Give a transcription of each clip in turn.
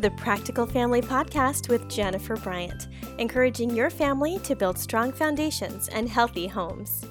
the Practical Family Podcast with Jennifer Bryant, encouraging your family to build strong foundations and healthy homes.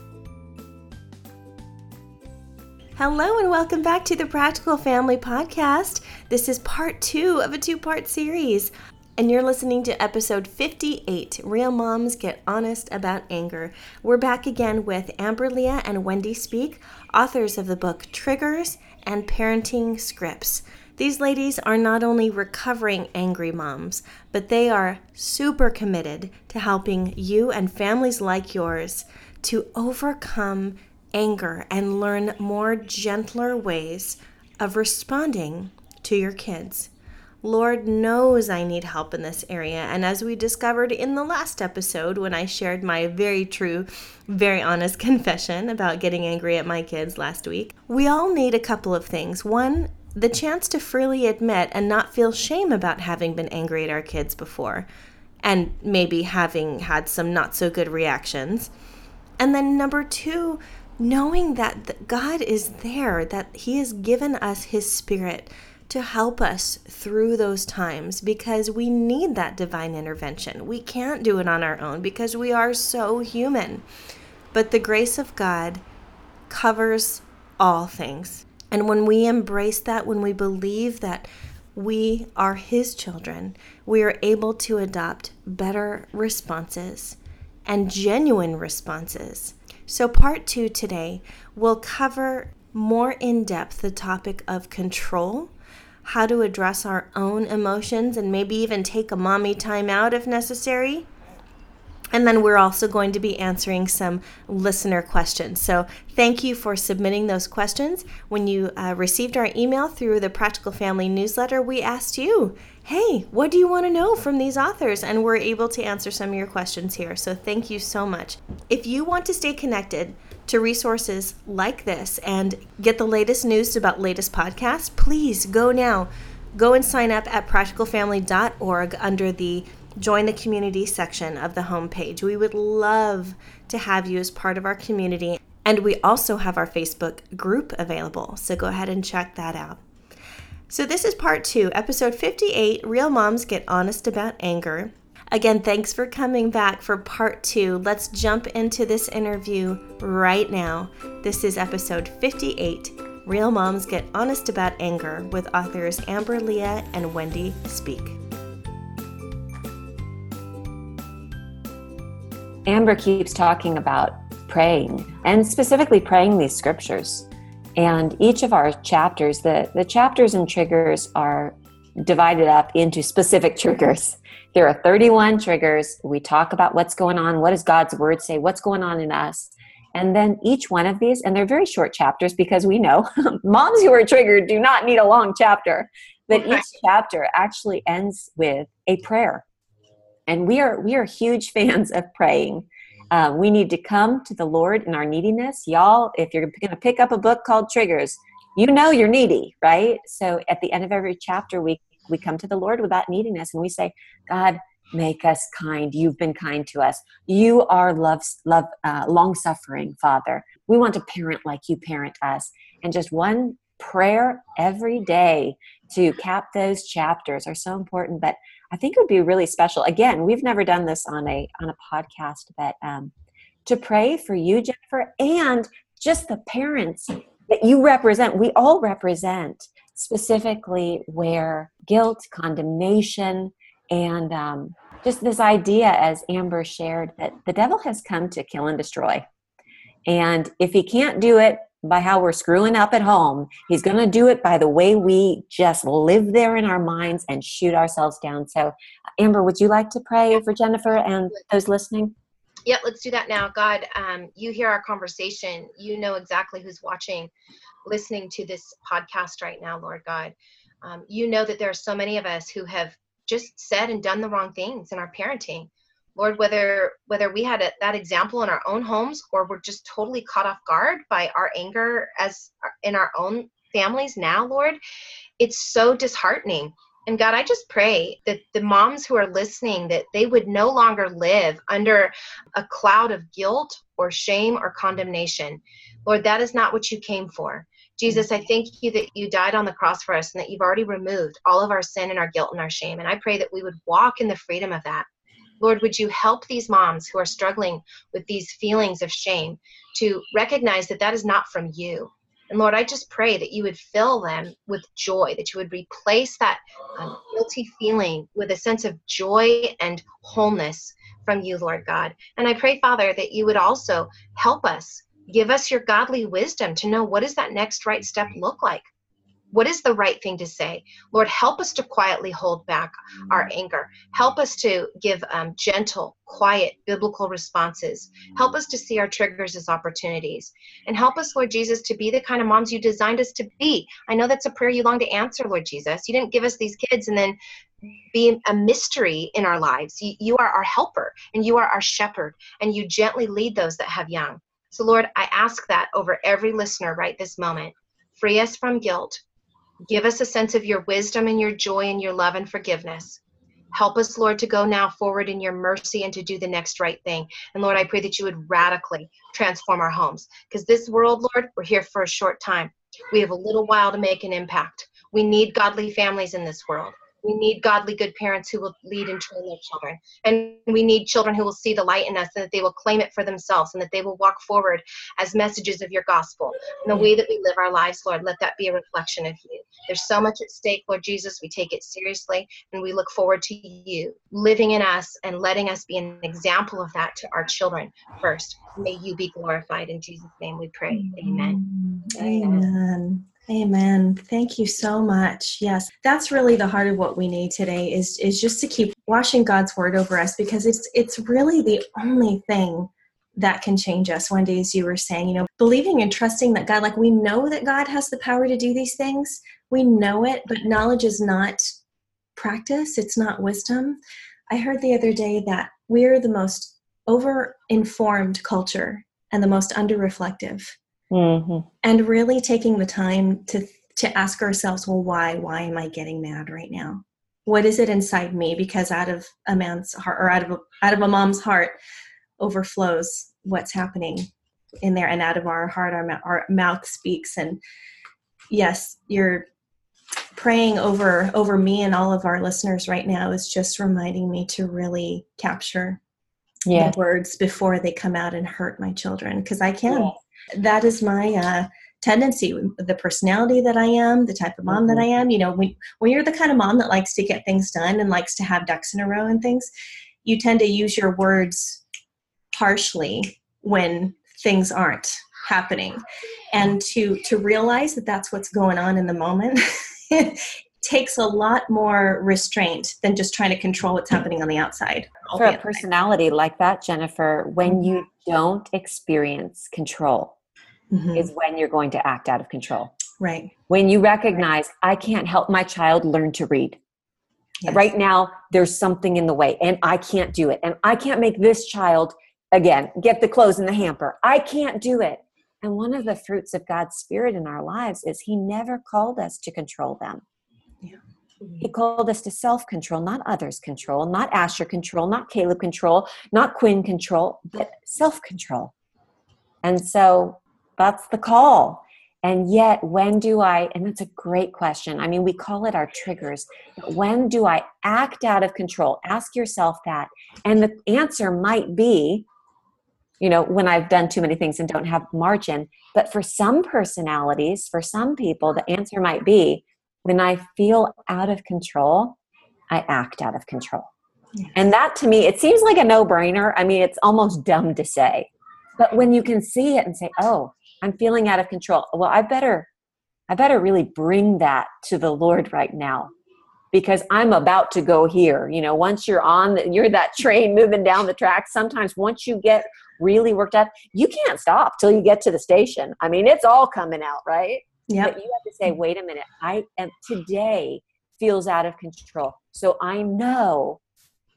Hello, and welcome back to the Practical Family Podcast. This is part two of a two part series, and you're listening to episode 58 Real Moms Get Honest About Anger. We're back again with Amber Lia and Wendy Speake, authors of the book Triggers and Parenting Scripts. These ladies are not only recovering angry moms, but they are super committed to helping you and families like yours to overcome anger and learn more gentler ways of responding to your kids. Lord knows I need help in this area. And as we discovered in the last episode, when I shared my very true, very honest confession about getting angry at my kids last week, we all need a couple of things. One the chance to freely admit and not feel shame about having been angry at our kids before and maybe having had some not so good reactions. And then number two, knowing that God is there, that He has given us His Spirit to help us through those times because we need that divine intervention. We can't do it on our own because we are so human. But the grace of God covers all things. And when we embrace that, when we believe that we are His children, we are able to adopt better responses and genuine responses. So, part two today will cover more in depth the topic of control, how to address our own emotions, and maybe even take a mommy time out if necessary and then we're also going to be answering some listener questions. So thank you for submitting those questions. When you uh, received our email through the Practical Family newsletter, we asked you, hey, what do you want to know from these authors? And we're able to answer some of your questions here. So thank you so much. If you want to stay connected, to resources like this and get the latest news about latest podcasts, please go now. Go and sign up at practicalfamily.org under the join the community section of the homepage. We would love to have you as part of our community. And we also have our Facebook group available. So go ahead and check that out. So, this is part two, episode 58 Real Moms Get Honest About Anger. Again, thanks for coming back for part two. Let's jump into this interview right now. This is episode 58 Real Moms Get Honest About Anger with authors Amber Lia and Wendy Speake. Amber keeps talking about praying and specifically praying these scriptures. And each of our chapters, the, the chapters and triggers are divided up into specific triggers. There are 31 triggers. We talk about what's going on, what does God's word say, what's going on in us. And then each one of these, and they're very short chapters because we know moms who are triggered do not need a long chapter. But each chapter actually ends with a prayer and we are we are huge fans of praying. Uh, we need to come to the lord in our neediness. Y'all if you're going to pick up a book called triggers you know you're needy right? So at the end of every chapter we we come to the lord with that neediness and we say god make us kind. You've been kind to us. You are love love uh, long suffering father. We want to parent like you parent us. And just one prayer every day to cap those chapters are so important but I think it would be really special. Again, we've never done this on a on a podcast, but um, to pray for you, Jennifer, and just the parents that you represent. We all represent specifically where guilt, condemnation, and um, just this idea, as Amber shared, that the devil has come to kill and destroy. And if he can't do it by how we're screwing up at home. He's going to do it by the way we just live there in our minds and shoot ourselves down. So, Amber, would you like to pray for Jennifer and those listening? Yeah, let's do that now. God, um, you hear our conversation. You know exactly who's watching, listening to this podcast right now, Lord God. Um, you know that there are so many of us who have just said and done the wrong things in our parenting. Lord, whether whether we had a, that example in our own homes or we're just totally caught off guard by our anger as in our own families now, Lord, it's so disheartening. And God, I just pray that the moms who are listening that they would no longer live under a cloud of guilt or shame or condemnation. Lord, that is not what you came for Jesus, I thank you that you died on the cross for us and that you've already removed all of our sin and our guilt and our shame. And I pray that we would walk in the freedom of that. Lord, would you help these moms who are struggling with these feelings of shame to recognize that that is not from you? And Lord, I just pray that you would fill them with joy, that you would replace that um, guilty feeling with a sense of joy and wholeness from you, Lord God. And I pray, Father, that you would also help us, give us your godly wisdom to know what does that next right step look like? What is the right thing to say? Lord, help us to quietly hold back our anger. Help us to give um, gentle, quiet, biblical responses. Help us to see our triggers as opportunities. And help us, Lord Jesus, to be the kind of moms you designed us to be. I know that's a prayer you long to answer, Lord Jesus. You didn't give us these kids and then be a mystery in our lives. You, you are our helper and you are our shepherd, and you gently lead those that have young. So, Lord, I ask that over every listener right this moment. Free us from guilt Give us a sense of your wisdom and your joy and your love and forgiveness. Help us, Lord, to go now forward in your mercy and to do the next right thing. And Lord, I pray that you would radically transform our homes. Because this world, Lord, we're here for a short time. We have a little while to make an impact. We need godly families in this world. We need godly, good parents who will lead and train their children. And we need children who will see the light in us and that they will claim it for themselves and that they will walk forward as messages of your gospel. And the way that we live our lives, Lord, let that be a reflection of you. There's so much at stake, Lord Jesus. We take it seriously and we look forward to you living in us and letting us be an example of that to our children first. May you be glorified. In Jesus' name we pray. Amen. Amen. Amen. Amen. Thank you so much. Yes, that's really the heart of what we need today is is just to keep washing God's word over us because it's it's really the only thing that can change us. One day, as you were saying, you know, believing and trusting that God, like we know that God has the power to do these things. We know it, but knowledge is not practice, it's not wisdom. I heard the other day that we're the most over informed culture and the most under reflective mm-hmm. and really taking the time to to ask ourselves well why why am i getting mad right now? What is it inside me? Because out of a man's heart or out of a, out of a mom's heart overflows what's happening in there and out of our heart our, our mouth speaks. And yes you're praying over over me and all of our listeners right now is just reminding me to really capture yeah. the words before they come out and hurt my children because i can. Yeah that is my uh, tendency the personality that i am the type of mom that i mm-hmm. am you know when, when you're the kind of mom that likes to get things done and likes to have ducks in a row and things you tend to use your words harshly when things aren't happening and to to realize that that's what's going on in the moment takes a lot more restraint than just trying to control what's happening on the outside. For a personality like that, Jennifer, when you mm-hmm. don't experience control, mm-hmm. is when you're going to act out of control. Right. When you recognize, I can't help my child learn to read. Yes. Right now, there's something in the way, and I can't do it. And I can't make this child, again, get the clothes in the hamper. I can't do it. And one of the fruits of God's Spirit in our lives is He never called us to control them. Yeah. He called us to self control, not others' control, not Asher control, not Caleb control, not Quinn control, but self control. And so that's the call. And yet, when do I, and that's a great question. I mean, we call it our triggers. When do I act out of control? Ask yourself that. And the answer might be, you know, when I've done too many things and don't have margin. But for some personalities, for some people, the answer might be when I feel out of control, I act out of control. And that to me, it seems like a no brainer. I mean, it's almost dumb to say. But when you can see it and say, oh, I'm feeling out of control. Well, I better I better really bring that to the Lord right now because I'm about to go here. You know, once you're on, the, you're that train moving down the track. Sometimes once you get really worked up, you can't stop till you get to the station. I mean, it's all coming out, right? Yeah. But you have to say, wait a minute, I am today feels out of control. So I know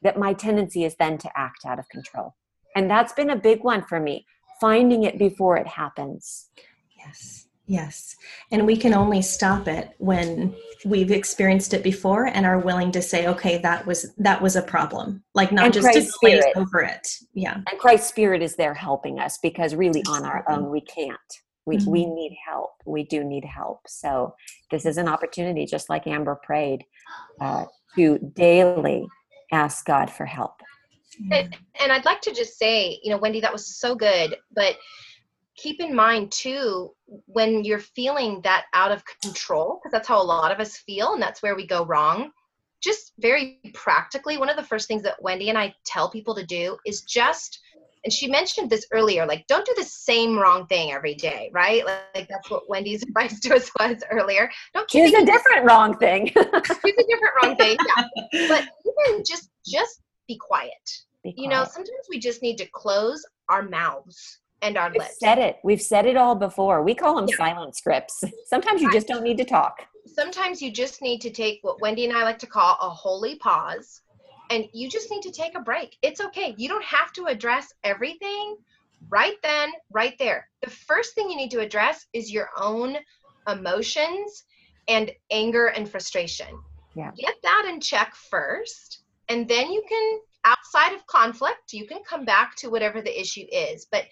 that my tendency is then to act out of control. And that's been a big one for me finding it before it happens. Yes. Yes. And we can only stop it when we've experienced it before and are willing to say, okay, that was that was a problem. Like not and just Christ's to spirit over it. Yeah. And Christ's spirit is there helping us because really on our own we can't. We, mm-hmm. we need help. We do need help. So this is an opportunity, just like Amber prayed, uh, to daily ask God for help. And, and I'd like to just say, you know, Wendy, that was so good. But keep in mind too, when you're feeling that out of control, because that's how a lot of us feel, and that's where we go wrong. Just very practically, one of the first things that Wendy and I tell people to do is just and she mentioned this earlier like don't do the same wrong thing every day right like, like that's what wendy's advice to us was earlier don't choose a different wrong thing choose a different wrong thing yeah but even just just be quiet you know, sometimes we just need to close our mouths and our We've lips. Said it. We've said it all before. We call them yeah. silent scripts. Sometimes you just don't need to talk. Sometimes you just need to take what Wendy and I like to call a holy pause, and you just need to take a break. It's okay. You don't have to address everything right then, right there. The first thing you need to address is your own emotions and anger and frustration. Yeah. Get that in check first, and then you can outside of conflict, you can come back to whatever the issue is, but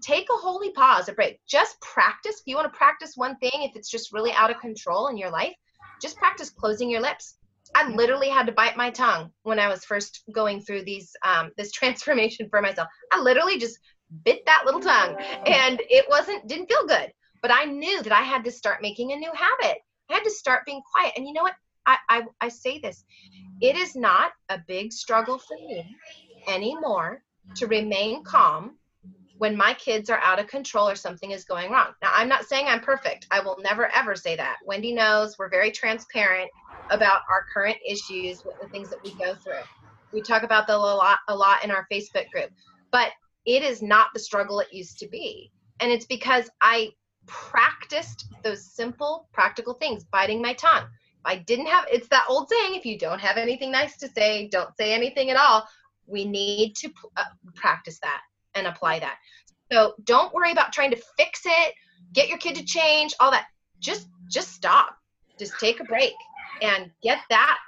take a holy pause, a break. Just practice. If you want to practice one thing, if it's just really out of control in your life, just practice closing your lips. I literally had to bite my tongue when I was first going through these um, this transformation for myself. I literally just bit that little tongue, and it wasn't didn't feel good. But I knew that I had to start making a new habit. I had to start being quiet. And you know what? I, I, I say this it is not a big struggle for me anymore to remain calm when my kids are out of control or something is going wrong. Now, I'm not saying I'm perfect. I will never ever say that. Wendy knows we're very transparent about our current issues with the things that we go through. We talk about them a lot, a lot in our Facebook group, but it is not the struggle it used to be. And it's because I practiced those simple, practical things, biting my tongue, I didn't have it's that old saying if you don't have anything nice to say, don't say anything at all. We need to uh, practice that and apply that. So don't worry about trying to fix it, get your kid to change, all that. Just just stop. Just take a break and get that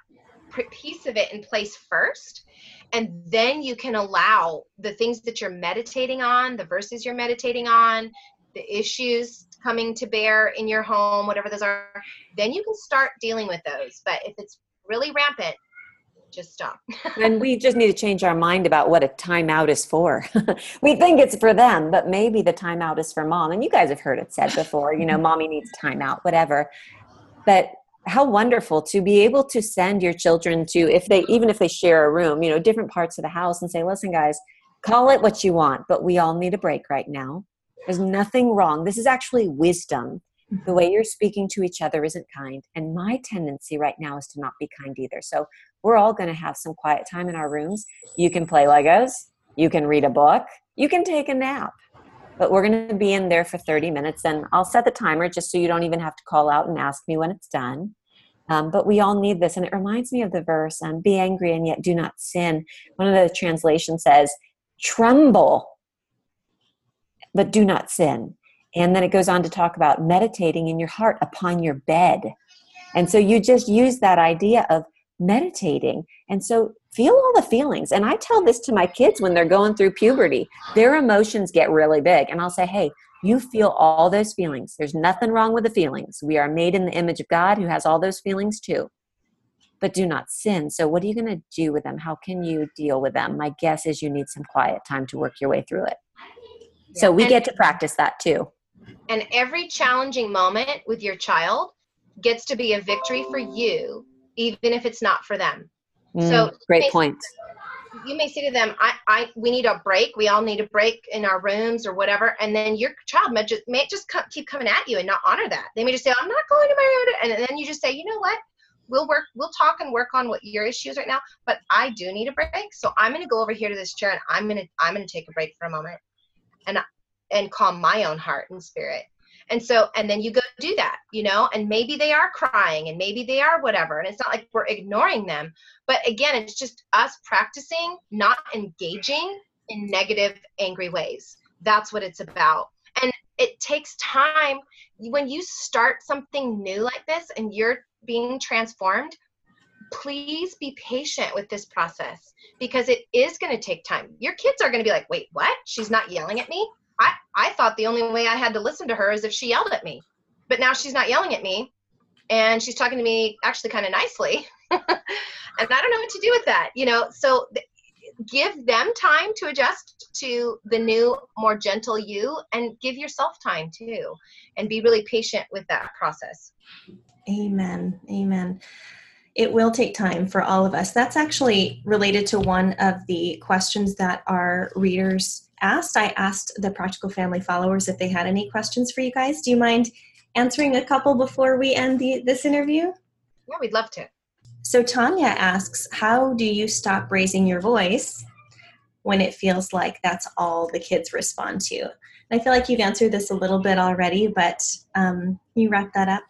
piece of it in place first and then you can allow the things that you're meditating on the verses you're meditating on the issues coming to bear in your home, whatever those are, then you can start dealing with those. But if it's really rampant, just stop. and we just need to change our mind about what a timeout is for. we think it's for them, but maybe the timeout is for mom. And you guys have heard it said before, you know, mommy needs timeout, whatever. But how wonderful to be able to send your children to if they even if they share a room, you know, different parts of the house and say, "Listen guys, call it what you want, but we all need a break right now." There's nothing wrong. This is actually wisdom. The way you're speaking to each other isn't kind. And my tendency right now is to not be kind either. So we're all going to have some quiet time in our rooms. You can play Legos, you can read a book, you can take a nap. But we're going to be in there for 30 minutes, and I'll set the timer just so you don't even have to call out and ask me when it's done. Um, but we all need this. And it reminds me of the verse um, Be angry and yet do not sin. One of the translations says, Tremble but do not sin. And then it goes on to talk about meditating in your heart upon your bed. And so you just use that idea of meditating. And so feel all the feelings. And I tell this to my kids when they're going through puberty. Their emotions get really big. And I'll say, hey, you feel all those feelings. There's nothing wrong with the feelings. We are made in the image of God who has all those feelings too. But do not sin. So, what are you going to do with them? How can you deal with them? My guess is you need some quiet time to work your way through it. So we and, get to practice that too. And every challenging moment with your child gets to be a victory for you, even if it's not for them. Mm, so great point. You may say to them, I, I, we need a break. We all need a break in our rooms or whatever. And then your child may just, may just come, keep coming at you and not honor that. They may just say, I'm not going to my room. And then you just say, you know what? We'll work, we'll talk and work on what your issues right now, but I do need a break. So I'm going to go over here to this chair and I'm going to, I'm going to take a break for a moment and and calm my own heart and spirit. And so and then you go do that you know and maybe they are crying and maybe they are whatever and it's not like we're ignoring them. But again it's just us practicing not engaging in negative angry ways. That's what it's about. And it takes time. When you start something new like this and you're being transformed please be patient with this process because it is going to take time. Your kids are going to be like, wait, what? She's not yelling at me? I, I thought the only way I had to listen to her is if she yelled at me. But now she's not yelling at me and she's talking to me actually kind of nicely. and I don't know what to do with that, you know. So th- give them time to adjust to the new, more gentle you and give yourself time too and be really patient with that process. Amen. Amen. It will take time for all of us. That's actually related to one of the questions that our readers asked. I asked the Practical Family followers if they had any questions for you guys. Do you mind answering a couple before we end the, this interview? Yeah, we'd love to. So Tanya asks, How do you stop raising your voice when it feels like that's all the kids respond to? And I feel like you've answered this a little bit already, but um, you wrap that up?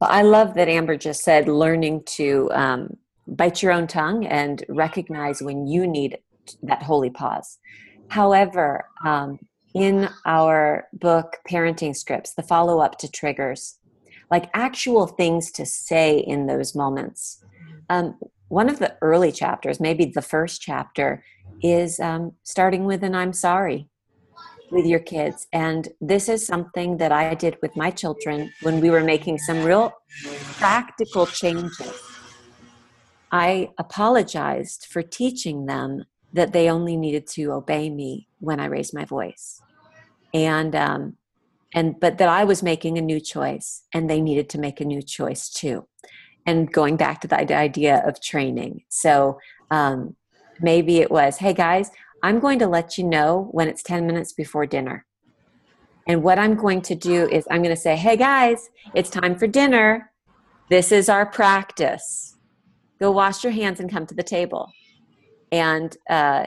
Well, I love that Amber just said learning to um, bite your own tongue and recognize when you need that holy pause. However, um, in our book, Parenting Scripts, the follow up to triggers, like actual things to say in those moments. Um, one of the early chapters, maybe the first chapter, is um, starting with an I'm sorry with your kids. And this is something that I did with my children when we were making some real practical changes. I apologized for teaching them that they only needed to obey me when I raised my voice. And um, and but that I was making a new choice and they needed to make a new choice too. And going back to the idea of training. So um, maybe it was, hey guys, I'm going to let you know when it's 10 minutes before dinner. And what I'm going to do is I'm going to say, hey guys, it's time for dinner. This is our practice. Go wash your hands and come to the table. And uh,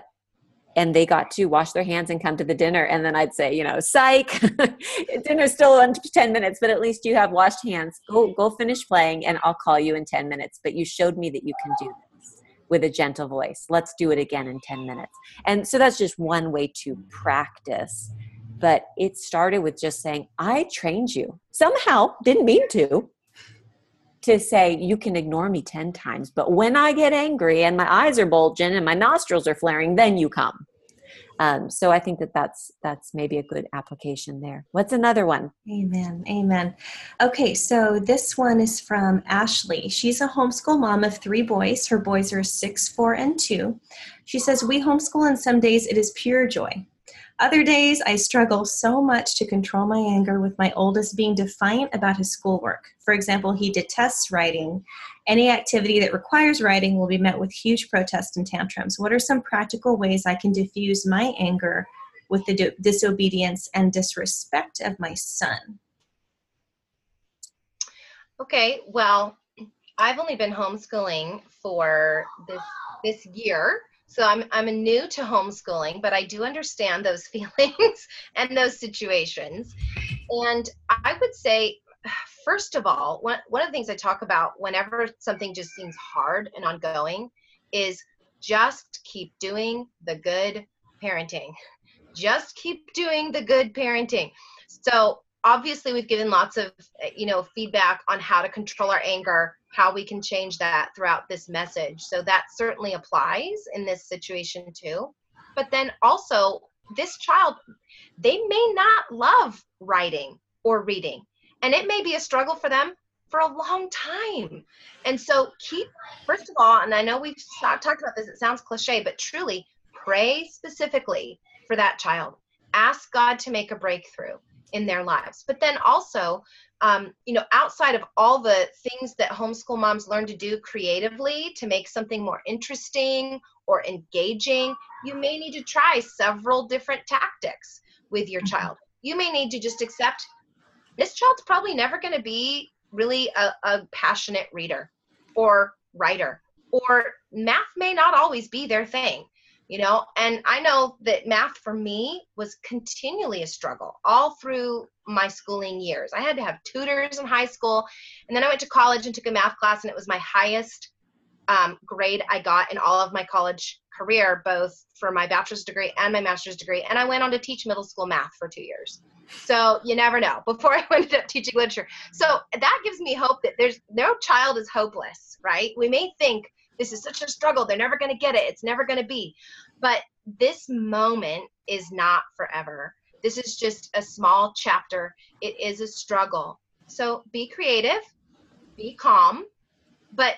and they got to wash their hands and come to the dinner and then i'd say you know psych dinner's still in 10 minutes but at least you have washed hands go go finish playing and i'll call you in 10 minutes but you showed me that you can do this with a gentle voice let's do it again in 10 minutes. And so that's just one way to practice. But it started with just saying i trained you. Somehow didn't mean to to say you can ignore me 10 times but when i get angry and my eyes are bulging and my nostrils are flaring then you come um, so i think that that's that's maybe a good application there. What's another one? Amen amen. Okay so this one is from ashley. She's a homeschool mom of three boys. Her boys are six four and two. She says we homeschool and some days it is pure joy other days, I struggle so much to control my anger with my oldest being defiant about his schoolwork. For example, he detests writing. Any activity that requires writing will be met with huge protests and tantrums. What are some practical ways I can diffuse my anger with the disobedience and disrespect of my son? Okay, well, I've only been homeschooling for this this year so I'm I'm new to homeschooling, but I do understand those feelings and those situations. And I would say first of all, one, one of the things I talk about whenever something just seems hard and ongoing is just keep doing the good parenting. Just keep doing the good parenting. So obviously we've given lots of you know feedback on how to control our anger how we can change that throughout this message. So that certainly applies in this situation too. But then also this child they may not love writing or reading and it may be a struggle for them for a long time. And so keep first of all and i know we've talked about this it sounds cliche but truly pray specifically for that child. Ask god to make a breakthrough in their lives. But then also, um, you know, outside of all the things that homeschool moms learn to do creatively to make something more interesting or engaging, you may need to try several different tactics with your mm-hmm. child. You may need to just accept this child's probably never going to be really a, a passionate reader or writer, or math may not always be their thing you know and i know that math for me was continually a struggle all through my schooling years. I had to have tutors in high school and then i went to college and took a math class and it was my highest um, grade i got in all of my college career both for my bachelor's degree and my master's degree and i went on to teach middle school math for two years. So you never know before i ended up teaching literature. So that gives me hope that there's no child is hopeless right? We may think this is such a struggle. They're never going to get it. It's never going to be. But this moment is not forever. This is just a small chapter. It is a struggle. So be creative, be calm, but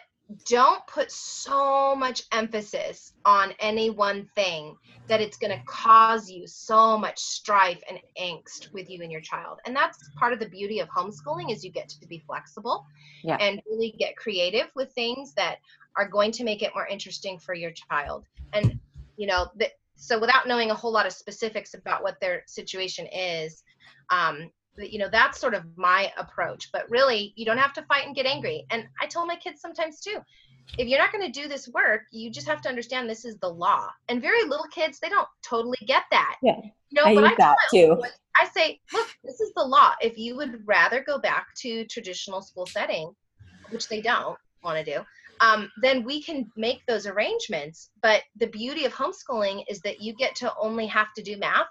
don't put so much emphasis on any one thing that it's going to cause you so much strife and angst with you and your child and that's part of the beauty of homeschooling is you get to be flexible yeah. and really get creative with things that are going to make it more interesting for your child. And you know that so without knowing a whole lot of specifics about what their situation is um, you know that's sort of my approach. But really you don't have to fight and get angry. And i tell my kids sometimes too if you're not going to do this work you just have to understand this is the law. And very little kids they don't totally get that. Yeah. You know, I but use I that too. I say, look, this is the law. If you would rather go back to traditional school setting, which they don't want to do, um, then we can make those arrangements. But the beauty of homeschooling is that you get to only have to do math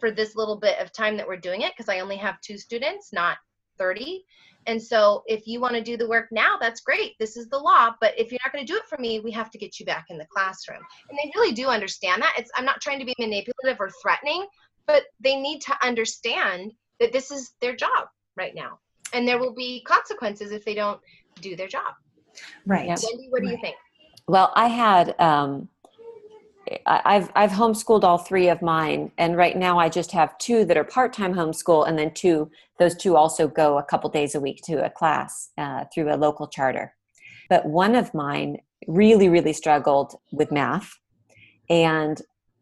for this little bit of time that we're doing it because I only have two students, not 30. And so if you want to do the work now, that's great. This is the law. But if you're not going to do it for me, we have to get you back in the classroom. And they really do understand that. It's I'm not trying to be manipulative or threatening, but they need to understand that this is their job right now. And there will be consequences if they don't do their job. Right. Wendy, what do right. you think? Well, I had um, I've I've homeschooled all three of mine, and right now I just have two that are part time homeschool, and then two those two also go a couple days a week to a class uh, through a local charter. But one of mine really really struggled with math, and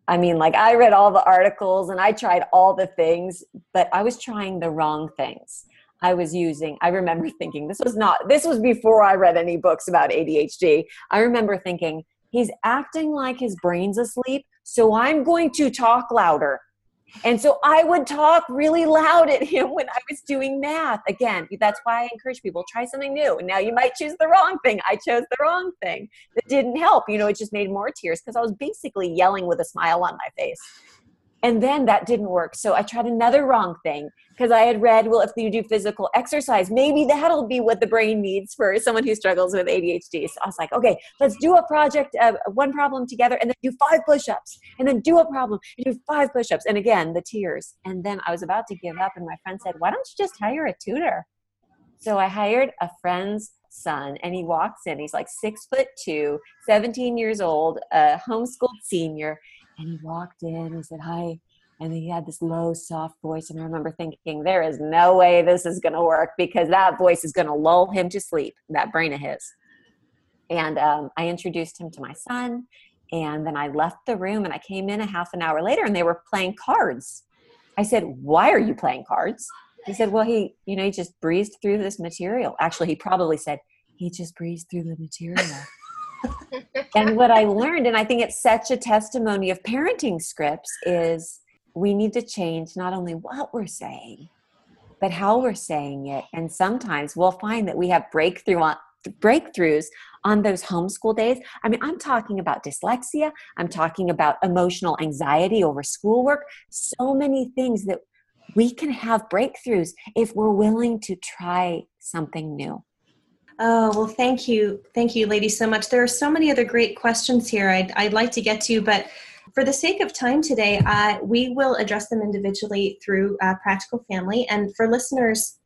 I mean, like I read all the articles and I tried all the things, but I was trying the wrong things. I was using, I remember thinking, this was not, this was before I read any books about ADHD. I remember thinking, he's acting like his brain's asleep, so I'm going to talk louder. And so I would talk really loud at him when I was doing math. Again, that's why I encourage people try something new. And now you might choose the wrong thing. I chose the wrong thing. That didn't help. You know, it just made more tears because I was basically yelling with a smile on my face. And then that didn't work. So I tried another wrong thing because I had read, well, if you do physical exercise, maybe that'll be what the brain needs for someone who struggles with ADHD. So I was like, okay, let's do a project, one problem together, and then do five push ups, and then do a problem, and do five push ups. And again, the tears. And then I was about to give up, and my friend said, why don't you just hire a tutor? So I hired a friend's son, and he walks in. He's like six foot two, 17 years old, a homeschooled senior and he walked in and said, Hi. And he had this low, soft voice. And I remember thinking, there is no way this is going to work because that voice is going to lull him to sleep, that brain of his. And um, I introduced him to my son. And then I left the room and I came in a half an hour later and they were playing cards. I said, Why are you playing cards? He said, Well, he, you know, he just breezed through this material. Actually, he probably said, He just breezed through the material and what I learned, and I think it's such a testimony of parenting scripts, is we need to change not only what we're saying, but how we're saying it. And sometimes we'll find that we have breakthrough on breakthroughs on those homeschool days. I mean, I'm talking about dyslexia, I'm talking about emotional anxiety over schoolwork, so many things that we can have breakthroughs if we're willing to try something new. Oh, well, thank you. Thank you, ladies, so much. There are so many other great questions here I'd, I'd like to get to, but for the sake of time today, uh, we will address them individually through uh, Practical Family. And for listeners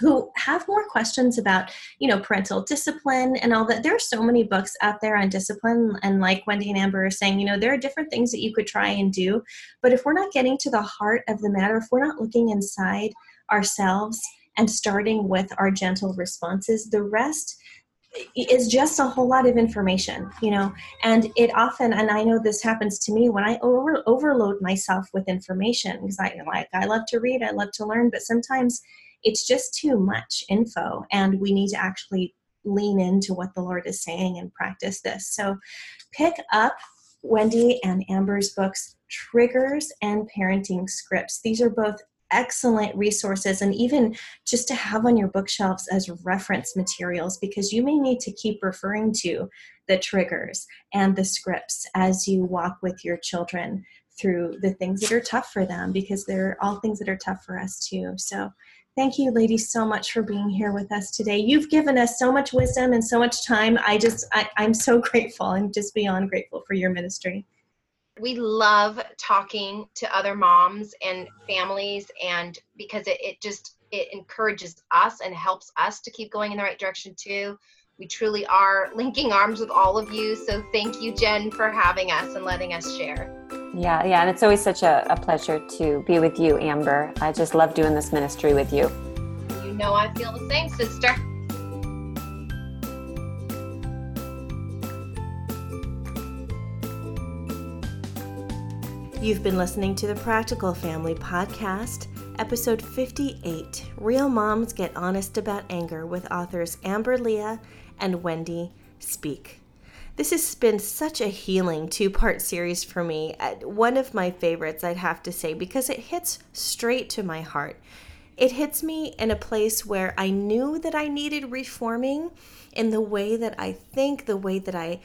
who have more questions about, you know, parental discipline and all that, there are so many books out there on discipline. And like Wendy and Amber are saying, you know, there are different things that you could try and do. But if we're not getting to the heart of the matter, if we're not looking inside ourselves, and starting with our gentle responses. The rest is just a whole lot of information, you know, and it often, and I know this happens to me when I over, overload myself with information because I like, I love to read, I love to learn, but sometimes it's just too much info and we need to actually lean into what the Lord is saying and practice this. So pick up Wendy and Amber's books, Triggers and Parenting Scripts. These are both excellent resources and even just to have on your bookshelves as reference materials because you may need to keep referring to the triggers and the scripts as you walk with your children through the things that are tough for them because they're all things that are tough for us too. So thank you ladies so much for being here with us today. You've given us so much wisdom and so much time. I just I, I'm so grateful. I'm just beyond grateful for your ministry. We love talking to other moms and families and because it, it just it encourages us and helps us to keep going in the right direction too. We truly are linking arms with all of you so thank you jen for having us and letting us share. Yeah yeah and it's always such a, a pleasure to be with you amber. I just love doing this ministry with you. You know i feel the same sister You've been listening to the Practical Family Podcast, episode 58 Real Moms Get Honest About Anger with authors Amber Lia and Wendy Speake. This has been such a healing two part series for me. Uh, one of my favorites, I'd have to say, because it hits straight to my heart. It hits me in a place where I knew that I needed reforming in the way that I think, the way that I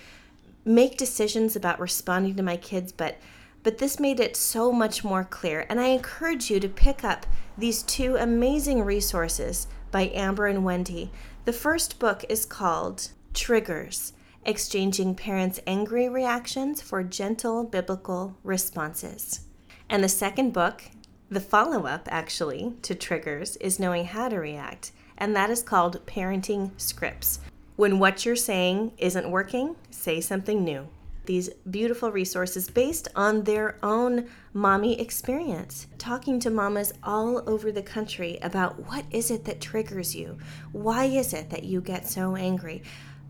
make decisions about responding to my kids, but but this made it so much more clear. And I encourage you to pick up these two amazing resources by Amber and Wendy. The first book is called Triggers Exchanging Parents' Angry Reactions for Gentle Biblical Responses. And the second book, the follow up actually to Triggers, is Knowing How to React. And that is called Parenting Scripts. When what you're saying isn't working, say something new these beautiful resources based on their own mommy experience, talking to mamas all over the country about what is it that triggers you? Why is it that you get so angry?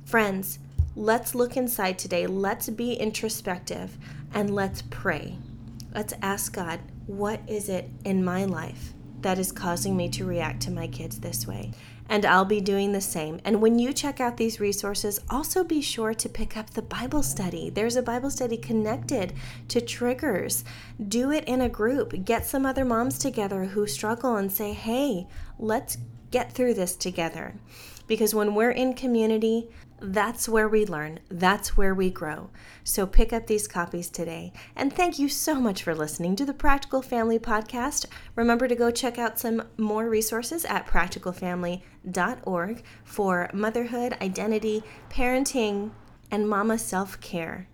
Friends, let's look inside today. Let's be introspective and let's pray. Let's ask God, what is it in my life that is causing me to react to my kids this way? And I'll be doing the same. And when you check out these resources, also be sure to pick up the Bible study. There's a Bible study connected to triggers. Do it in a group. Get some other moms together who struggle and say, hey, let's get through this together. Because when we're in community, that's where we learn, that's where we grow. So pick up these copies today. And thank you so much for listening to the Practical Family Podcast. Remember to go check out some more resources at practicalfamily.org for motherhood, identity, parenting, and mama self care.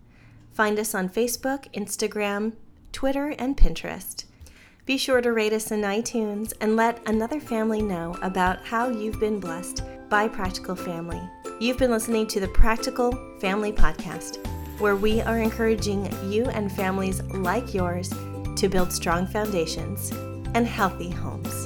Find us on Facebook, Instagram, Twitter, and Pinterest. Be sure to rate us in iTunes and let another family know about how you've been blessed by Practical Family. You've been listening to the Practical Family Podcast, where we are encouraging you and families like yours to build strong foundations and healthy homes.